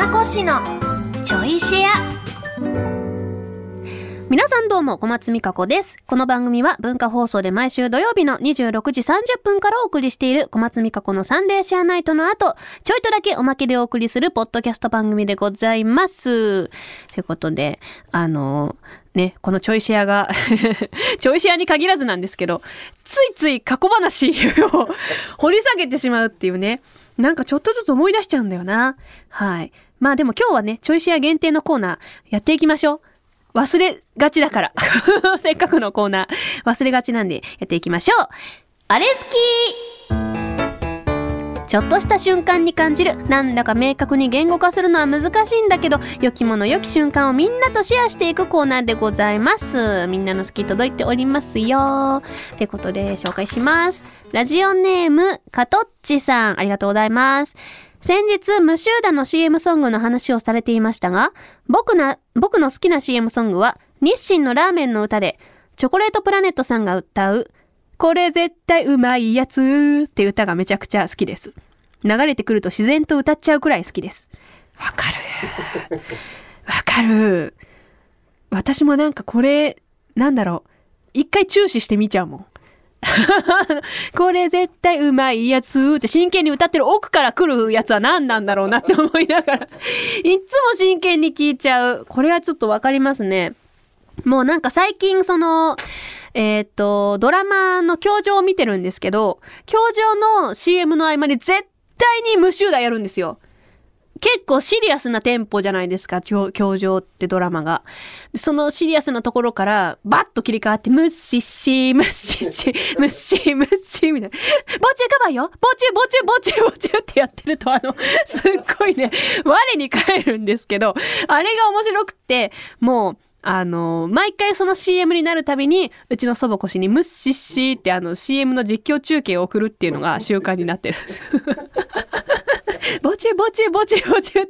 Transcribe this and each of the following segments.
かこしのちょいシェア皆さんどうも、小松美香子です。この番組は文化放送で毎週土曜日の26時30分からお送りしている小松美香子のサンデーシェアナイトの後、ちょいとだけおまけでお送りするポッドキャスト番組でございます。ということで、あの、ね、このちょいシェアが、ちょいシェアに限らずなんですけど、ついつい過去話を掘り下げてしまうっていうね、なんかちょっとずつ思い出しちゃうんだよな。はい。まあでも今日はね、チョイシア限定のコーナーやっていきましょう。忘れがちだから。せっかくのコーナー、忘れがちなんでやっていきましょう。あれ好きちょっとした瞬間に感じる、なんだか明確に言語化するのは難しいんだけど、良きもの良き瞬間をみんなとシェアしていくコーナーでございます。みんなの好き届いておりますよ。ってことで紹介します。ラジオネーム、かとっちさん、ありがとうございます。先日、無臭打の CM ソングの話をされていましたが、僕な、僕の好きな CM ソングは、日清のラーメンの歌で、チョコレートプラネットさんが歌う、これ絶対うまいやつって歌がめちゃくちゃ好きです。流れてくると自然と歌っちゃうくらい好きです。わかる。わかる。私もなんかこれ、なんだろう。一回注視してみちゃうもん。これ絶対うまいやつって真剣に歌ってる奥から来るやつは何なんだろうなって思いながら、いつも真剣に聞いちゃう。これはちょっとわかりますね。もうなんか最近その、えっ、と、ドラマの教場を見てるんですけど、教場の CM の合間に絶対に無臭打やるんですよ。結構シリアスなテンポじゃないですか、教教場ってドラマが。そのシリアスなところから、バッと切り替わって、ムッシッシー、ムッシッシー、ムッシー、ムッシー、みたいな。ボチューカバーよボチュー、ボチュー、ボチュー、ボチューってやってると、あの、すっごいね、我に返るんですけど、あれが面白くて、もう、あの、毎回その CM になるたびに、うちの祖母越しにムッシッシーってあの CM の実況中継を送るっていうのが習慣になってるんです。ボチュボチュボチュボチュ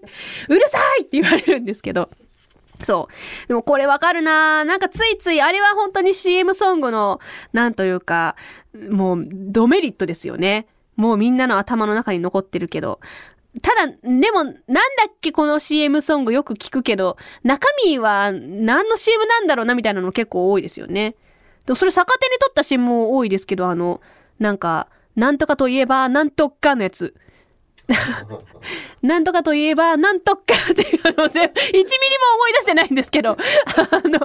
うるさいって言われるんですけど。そう。でもこれわかるななんかついつい、あれは本当に CM ソングの、なんというか、もう、ドメリットですよね。もうみんなの頭の中に残ってるけど。ただ、でも、なんだっけこの CM ソングよく聞くけど、中身は何の CM なんだろうなみたいなの結構多いですよね。でもそれ逆手に取った CM も多いですけど、あの、なんか、なんとかといえば、なんとかのやつ。なんとかといえば、なんとかっていう、あの、全1ミリも思い出してないんですけど、あの、あれも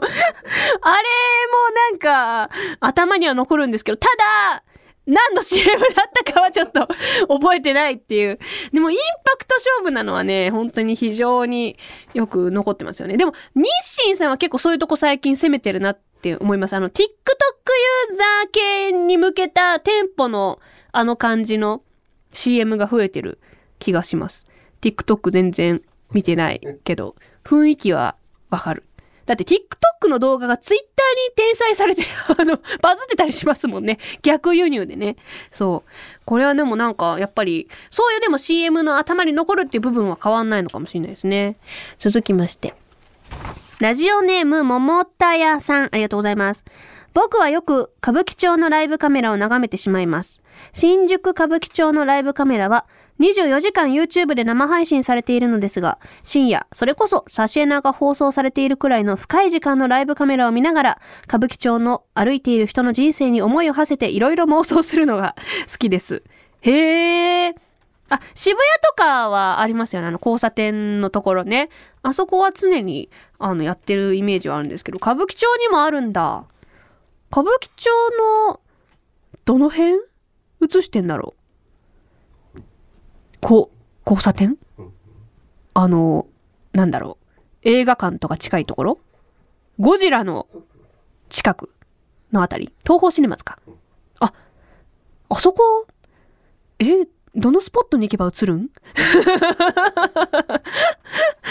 なんか、頭には残るんですけど、ただ、何の CM だったかはちょっと覚えてないっていう。でもインパクト勝負なのはね、本当に非常によく残ってますよね。でも、日清さんは結構そういうとこ最近攻めてるなって思います。あの、TikTok ユーザー系に向けた店舗のあの感じの CM が増えてる気がします。TikTok 全然見てないけど、雰囲気はわかる。だって TikTok の動画が Twitter に転載されて、あの、バズってたりしますもんね。逆輸入でね。そう。これはでもなんか、やっぱり、そういうでも CM の頭に残るっていう部分は変わんないのかもしれないですね。続きまして。ラジオネーム、桃田屋さん、ありがとうございます。僕はよく歌舞伎町のライブカメラを眺めてしまいます。新宿歌舞伎町のライブカメラは24時間 YouTube で生配信されているのですが、深夜、それこそサシエナが放送されているくらいの深い時間のライブカメラを見ながら、歌舞伎町の歩いている人の人生に思いを馳せていろいろ妄想するのが 好きです。へー。あ、渋谷とかはありますよね。あの、交差点のところね。あそこは常に、あの、やってるイメージはあるんですけど、歌舞伎町にもあるんだ。歌舞伎町の、どの辺？映してんだろうこ、交差点？あの、なんだろう。映画館とか近いところ？ゴジラの近くのあたり？東宝シネマズか？あ、あそこ、え、どのスポットに行けば映るん？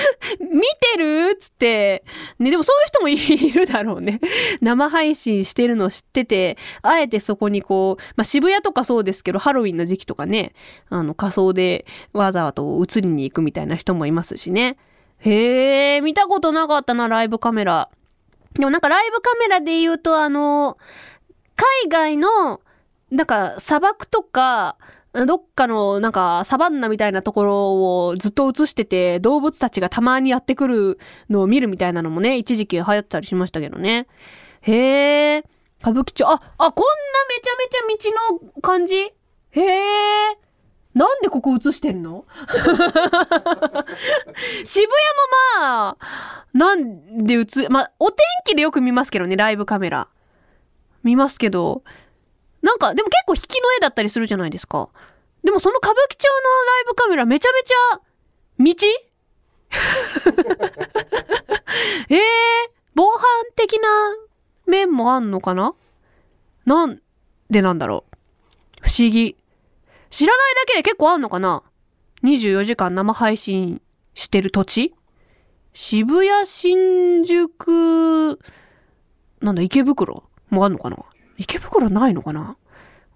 見てる？つって。ね、でもそういう人もいるだろうね。生配信してるの知ってて、あえてそこにこう、まあ、渋谷とかそうですけど、ハロウィンの時期とかね、あの、仮装でわざわざ映りに行くみたいな人もいますしね。へえ、見たことなかったな、ライブカメラ。でもなんかライブカメラで言うと、あの、海外の、なんか砂漠とか、どっかのなんかサバンナみたいなところをずっと映してて、動物たちがたまにやってくるのを見るみたいなのもね、一時期流行ったりしましたけどね。へえ、歌舞伎町、あ、あ、こんなめちゃめちゃ道の感じ？へえ。なんでここ映してんの？渋谷もまあ、なんで映、まあ、お天気でよく見ますけどね、ライブカメラ。見ますけど、なんか、でも結構引きの絵だったりするじゃないですか。でもその歌舞伎町のライブカメラめちゃめちゃ、道？え えー、防犯的な面もあんのかな？なんでなんだろう。不思議。知らないだけで結構あんのかな ?24 時間生配信してる土地？渋谷、新宿、なんだ、池袋もあんのかな？池袋ないのかな？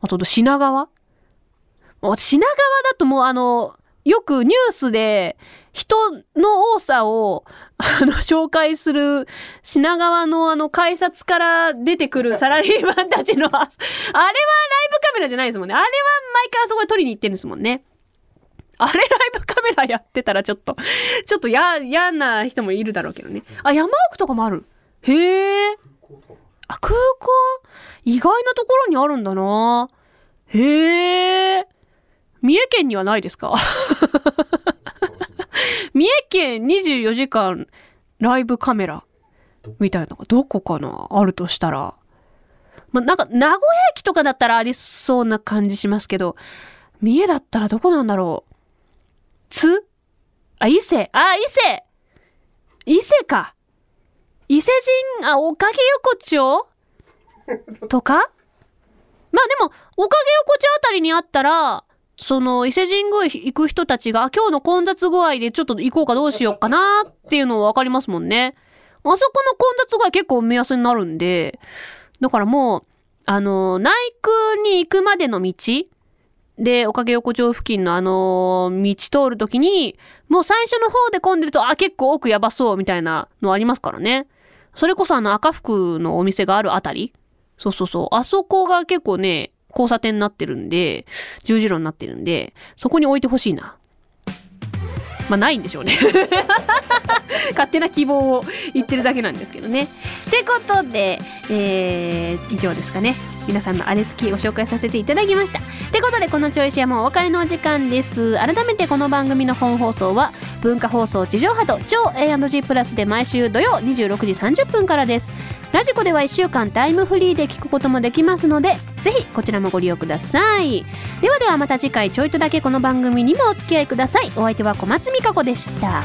あと、品川？品川だともうあの、よくニュースで人の多さを、あの、紹介する品川のあの改札から出てくるサラリーマンたちの、あれはライブカメラじゃないですもんね。あれは毎回あそこで撮りに行ってるんですもんね。あれライブカメラやってたらちょっと、ちょっとや、嫌な人もいるだろうけどね。あ、山奥とかもある。へえ。あ、空港？意外なところにあるんだな。へえ。三重県にはないですか？三重県24時間ライブカメラみたいなのがどこかな？あるとしたら。まなんか、名古屋駅とかだったらありそうな感じしますけど、三重だったらどこなんだろう？つあ、伊勢あ、伊勢伊勢か。伊勢神、あ、おかげ横丁？とか？まあでも、おかげ横丁あたりにあったら、その、伊勢神宮行く人たちが、今日の混雑具合でちょっと行こうかどうしようかなっていうのはわかりますもんね。あそこの混雑具合結構目安になるんで、だからもう、あの、内空に行くまでの道で、おかげ横丁付近のあの、道通るときに、もう最初の方で混んでると、あ、結構奥やばそうみたいなのありますからね。それこそあの赤服のお店があるあたりそうそうそう。あそこが結構ね、交差点になってるんで、十字路になってるんで、そこに置いてほしいな。まあ、ないんでしょうね 勝手な希望を言ってるだけなんですけどね。ってことで、えー、以上ですかね。皆さんのあれ好きご紹介させていただきました。ってことで、このチョイシはもお別れのお時間です。改めてこの番組の本放送は、文化放送地上波と超 A&G プラスで毎週土曜26時30分からです。ラジコでは1週間タイムフリーで聞くこともできますので、ぜひこちらもご利用ください。ではではまた次回ちょいとだけこの番組にもお付き合いください。お相手は小松美香子でした。